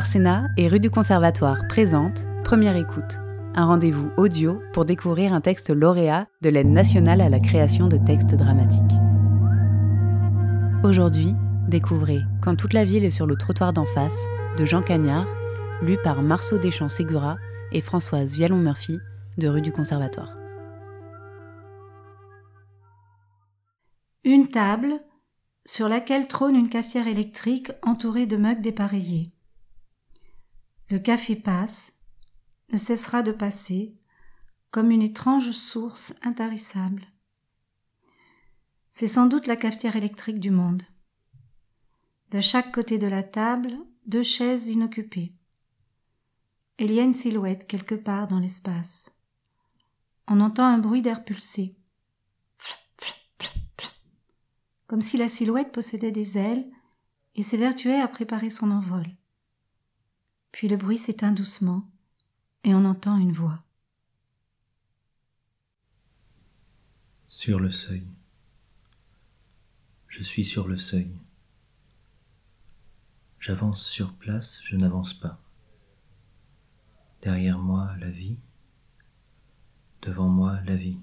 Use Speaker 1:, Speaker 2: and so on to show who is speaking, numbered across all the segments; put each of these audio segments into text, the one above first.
Speaker 1: Arsena et rue du Conservatoire présente Première écoute, un rendez-vous audio pour découvrir un texte lauréat de l'aide nationale à la création de textes dramatiques. Aujourd'hui, découvrez Quand toute la ville est sur le trottoir d'en face de Jean Cagnard, lu par Marceau Deschamps-Ségura et Françoise Vialon-Murphy de rue du Conservatoire.
Speaker 2: Une table sur laquelle trône une cafetière électrique entourée de mugs dépareillés. Le café passe, ne cessera de passer, comme une étrange source intarissable. C'est sans doute la cafetière électrique du monde. De chaque côté de la table, deux chaises inoccupées. Il y a une silhouette quelque part dans l'espace. On entend un bruit d'air pulsé. Comme si la silhouette possédait des ailes et s'évertuait à préparer son envol. Puis le bruit s'éteint doucement et on entend une voix.
Speaker 3: Sur le seuil. Je suis sur le seuil. J'avance sur place, je n'avance pas. Derrière moi, la vie. Devant moi, la vie.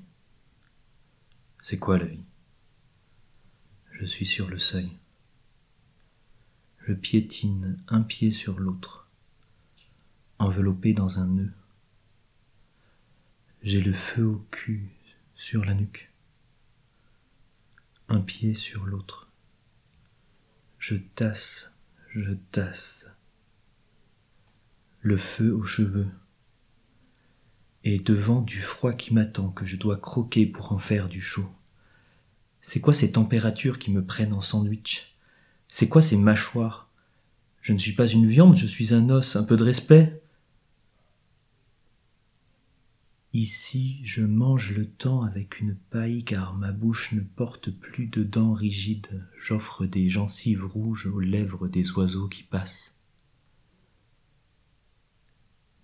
Speaker 3: C'est quoi la vie? Je suis sur le seuil. Je piétine un pied sur l'autre enveloppé dans un nœud. J'ai le feu au cul sur la nuque, un pied sur l'autre. Je tasse, je tasse, le feu aux cheveux, et devant du froid qui m'attend que je dois croquer pour en faire du chaud. C'est quoi ces températures qui me prennent en sandwich? C'est quoi ces mâchoires? Je ne suis pas une viande, je suis un os, un peu de respect Ici je mange le temps avec une paille car ma bouche ne porte plus de dents rigides, j'offre des gencives rouges aux lèvres des oiseaux qui passent.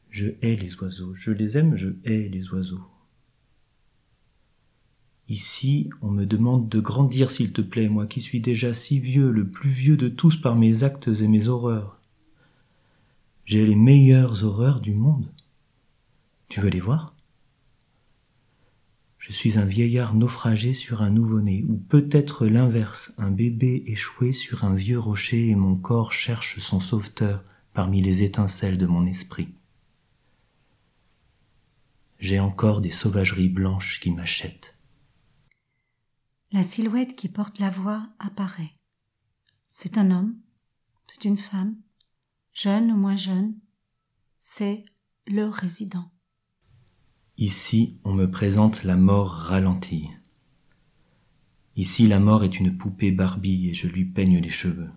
Speaker 3: Je hais les oiseaux, je les aime, je hais les oiseaux. Ici, on me demande de grandir, s'il te plaît, moi qui suis déjà si vieux, le plus vieux de tous par mes actes et mes horreurs. J'ai les meilleures horreurs du monde. Tu veux les voir? Je suis un vieillard naufragé sur un nouveau-né, ou peut-être l'inverse, un bébé échoué sur un vieux rocher et mon corps cherche son sauveteur parmi les étincelles de mon esprit. J'ai encore des sauvageries blanches qui m'achètent.
Speaker 2: La silhouette qui porte la voix apparaît. C'est un homme, c'est une femme, jeune ou moins jeune, c'est le résident.
Speaker 3: Ici, on me présente la mort ralentie. Ici, la mort est une poupée Barbie et je lui peigne les cheveux.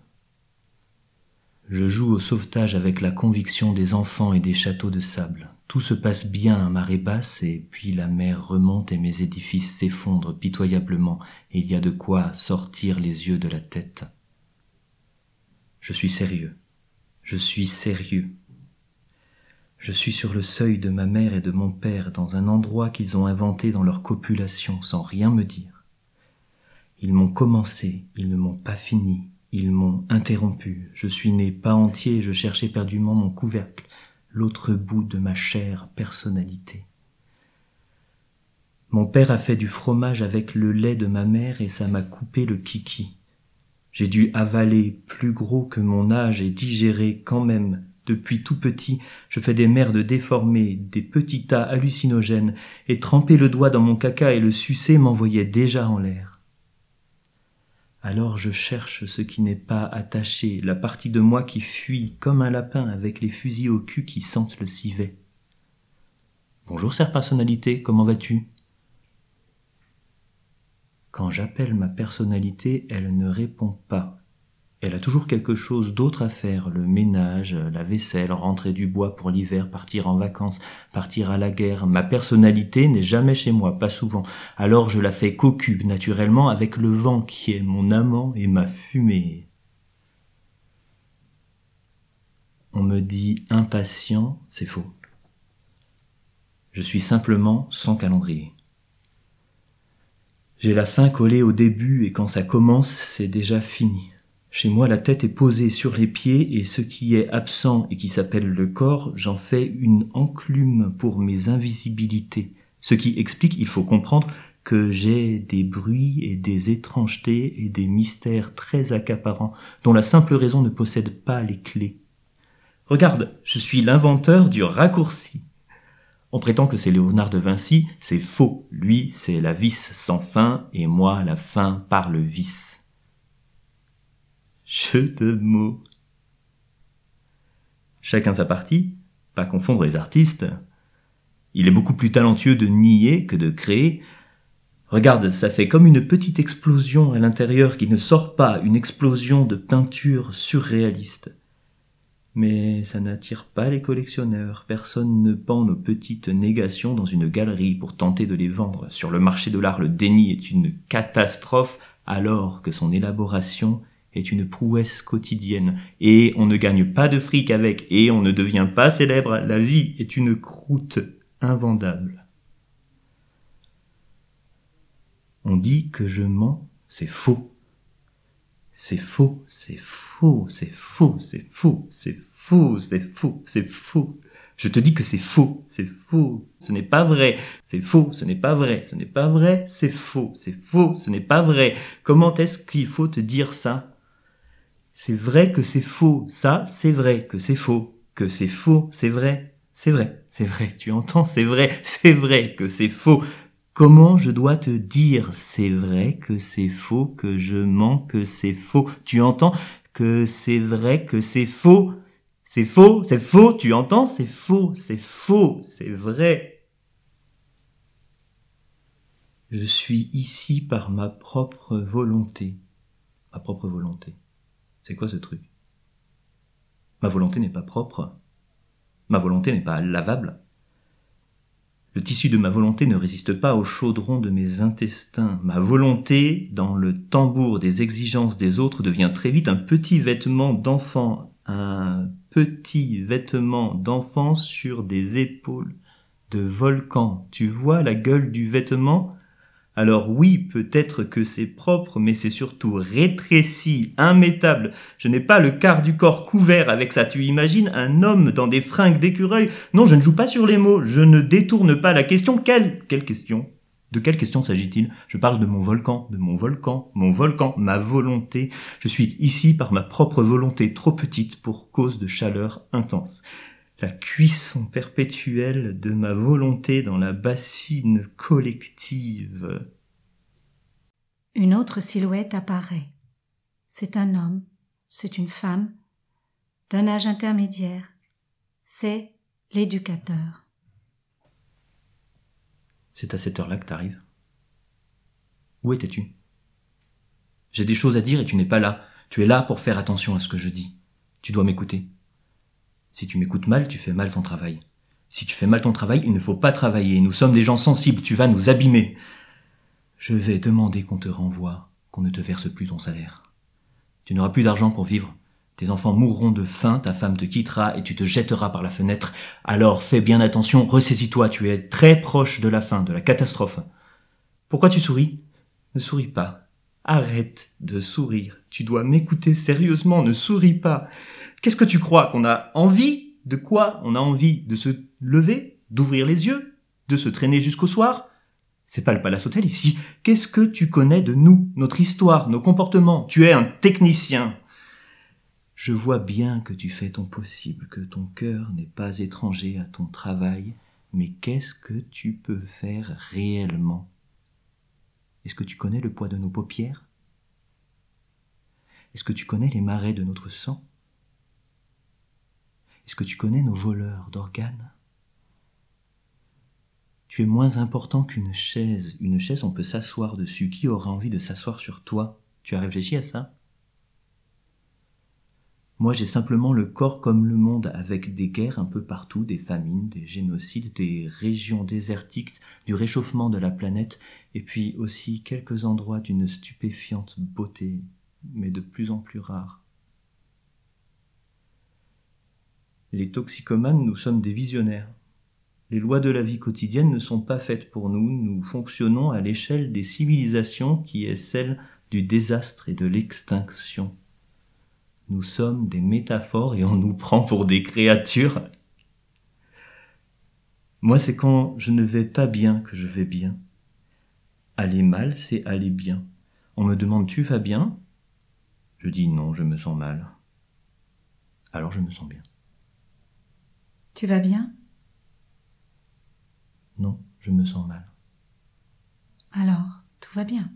Speaker 3: Je joue au sauvetage avec la conviction des enfants et des châteaux de sable. Tout se passe bien à marée basse et puis la mer remonte et mes édifices s'effondrent pitoyablement et il y a de quoi sortir les yeux de la tête. Je suis sérieux. Je suis sérieux. Je suis sur le seuil de ma mère et de mon père dans un endroit qu'ils ont inventé dans leur copulation sans rien me dire. Ils m'ont commencé, ils ne m'ont pas fini, ils m'ont interrompu. Je suis né pas entier, je cherchais perdument mon couvercle, l'autre bout de ma chère personnalité. Mon père a fait du fromage avec le lait de ma mère et ça m'a coupé le kiki. J'ai dû avaler plus gros que mon âge et digérer quand même depuis tout petit, je fais des merdes déformées, des petits tas hallucinogènes, et tremper le doigt dans mon caca et le sucer m'envoyait déjà en l'air. Alors je cherche ce qui n'est pas attaché, la partie de moi qui fuit comme un lapin avec les fusils au cul qui sentent le civet. Bonjour, chère personnalité, comment vas-tu? Quand j'appelle ma personnalité, elle ne répond pas. Elle a toujours quelque chose d'autre à faire, le ménage, la vaisselle, rentrer du bois pour l'hiver, partir en vacances, partir à la guerre. Ma personnalité n'est jamais chez moi, pas souvent. Alors je la fais cocu, naturellement, avec le vent qui est mon amant et ma fumée. On me dit impatient, c'est faux. Je suis simplement sans calendrier. J'ai la fin collée au début et quand ça commence, c'est déjà fini. Chez moi, la tête est posée sur les pieds et ce qui est absent et qui s'appelle le corps, j'en fais une enclume pour mes invisibilités. Ce qui explique, il faut comprendre, que j'ai des bruits et des étrangetés et des mystères très accaparants dont la simple raison ne possède pas les clés. Regarde, je suis l'inventeur du raccourci. On prétend que c'est Léonard de Vinci, c'est faux. Lui, c'est la vis sans fin, et moi, la fin par le vice. Jeu de mots. Chacun sa partie, pas confondre les artistes. Il est beaucoup plus talentueux de nier que de créer, Regarde, ça fait comme une petite explosion à l'intérieur qui ne sort pas, une explosion de peinture surréaliste. Mais ça n'attire pas les collectionneurs, personne ne pend nos petites négations dans une galerie pour tenter de les vendre. Sur le marché de l'art, le déni est une catastrophe alors que son élaboration est une prouesse quotidienne, et on ne gagne pas de fric avec, et on ne devient pas célèbre, la vie est une croûte invendable. On dit que je mens, c'est faux. C'est faux, c'est faux, c'est faux, c'est faux, c'est faux, c'est faux, c'est faux. Je te dis que c'est faux, c'est faux, ce n'est pas vrai, c'est faux, ce n'est pas vrai, ce n'est pas vrai, c'est faux, c'est faux, ce n'est pas vrai. Comment est-ce qu'il faut te dire ça? C'est vrai que c'est faux, ça, c'est vrai que c'est faux, que c'est faux, c'est vrai, c'est vrai, c'est vrai, tu entends, c'est vrai, c'est vrai que c'est faux, Comment je dois te dire c'est vrai que c'est faux, que je mens, que c'est faux? Tu entends? Que c'est vrai, que c'est faux. C'est faux, c'est faux, tu entends? C'est faux, c'est faux, c'est vrai. Je suis ici par ma propre volonté. Ma propre volonté. C'est quoi ce truc? Ma volonté n'est pas propre. Ma volonté n'est pas lavable. Le tissu de ma volonté ne résiste pas au chaudron de mes intestins. Ma volonté, dans le tambour des exigences des autres, devient très vite un petit vêtement d'enfant, un petit vêtement d'enfant sur des épaules de volcan. Tu vois la gueule du vêtement? Alors oui, peut-être que c'est propre, mais c'est surtout rétréci, immétable. Je n'ai pas le quart du corps couvert avec ça. Tu imagines un homme dans des fringues d'écureuil? Non, je ne joue pas sur les mots. Je ne détourne pas la question. Quelle, quelle question? De quelle question s'agit-il? Je parle de mon volcan, de mon volcan, mon volcan, ma volonté. Je suis ici par ma propre volonté, trop petite pour cause de chaleur intense. La cuisson perpétuelle de ma volonté dans la bassine collective.
Speaker 2: Une autre silhouette apparaît. C'est un homme, c'est une femme, d'un âge intermédiaire. C'est l'éducateur.
Speaker 3: C'est à cette heure-là que t'arrives. Où étais-tu? J'ai des choses à dire et tu n'es pas là. Tu es là pour faire attention à ce que je dis. Tu dois m'écouter. Si tu m'écoutes mal, tu fais mal ton travail. Si tu fais mal ton travail, il ne faut pas travailler. Nous sommes des gens sensibles, tu vas nous abîmer. Je vais demander qu'on te renvoie, qu'on ne te verse plus ton salaire. Tu n'auras plus d'argent pour vivre. Tes enfants mourront de faim, ta femme te quittera et tu te jetteras par la fenêtre. Alors fais bien attention, ressaisis-toi, tu es très proche de la fin, de la catastrophe. Pourquoi tu souris? Ne souris pas. Arrête de sourire. Tu dois m'écouter sérieusement, ne souris pas. Qu'est-ce que tu crois qu'on a envie De quoi On a envie de se lever, d'ouvrir les yeux, de se traîner jusqu'au soir? C'est pas le Palace Hotel ici. Qu'est-ce que tu connais de nous, notre histoire, nos comportements? Tu es un technicien. Je vois bien que tu fais ton possible, que ton cœur n'est pas étranger à ton travail, mais qu'est-ce que tu peux faire réellement? Est-ce que tu connais le poids de nos paupières? Est-ce que tu connais les marais de notre sang? Est-ce que tu connais nos voleurs d'organes? Tu es moins important qu'une chaise. Une chaise, on peut s'asseoir dessus. Qui aura envie de s'asseoir sur toi? Tu as réfléchi à ça? Moi, j'ai simplement le corps comme le monde, avec des guerres un peu partout, des famines, des génocides, des régions désertiques, du réchauffement de la planète, et puis aussi quelques endroits d'une stupéfiante beauté, mais de plus en plus rares. Les toxicomanes, nous sommes des visionnaires. Les lois de la vie quotidienne ne sont pas faites pour nous, nous fonctionnons à l'échelle des civilisations qui est celle du désastre et de l'extinction. Nous sommes des métaphores et on nous prend pour des créatures. Moi, c'est quand je ne vais pas bien que je vais bien. Aller mal, c'est aller bien. On me demande Tu vas bien? Je dis non, je me sens mal. Alors je me sens bien.
Speaker 2: Tu vas bien?
Speaker 3: Non, je me sens mal.
Speaker 2: Alors, tout va bien?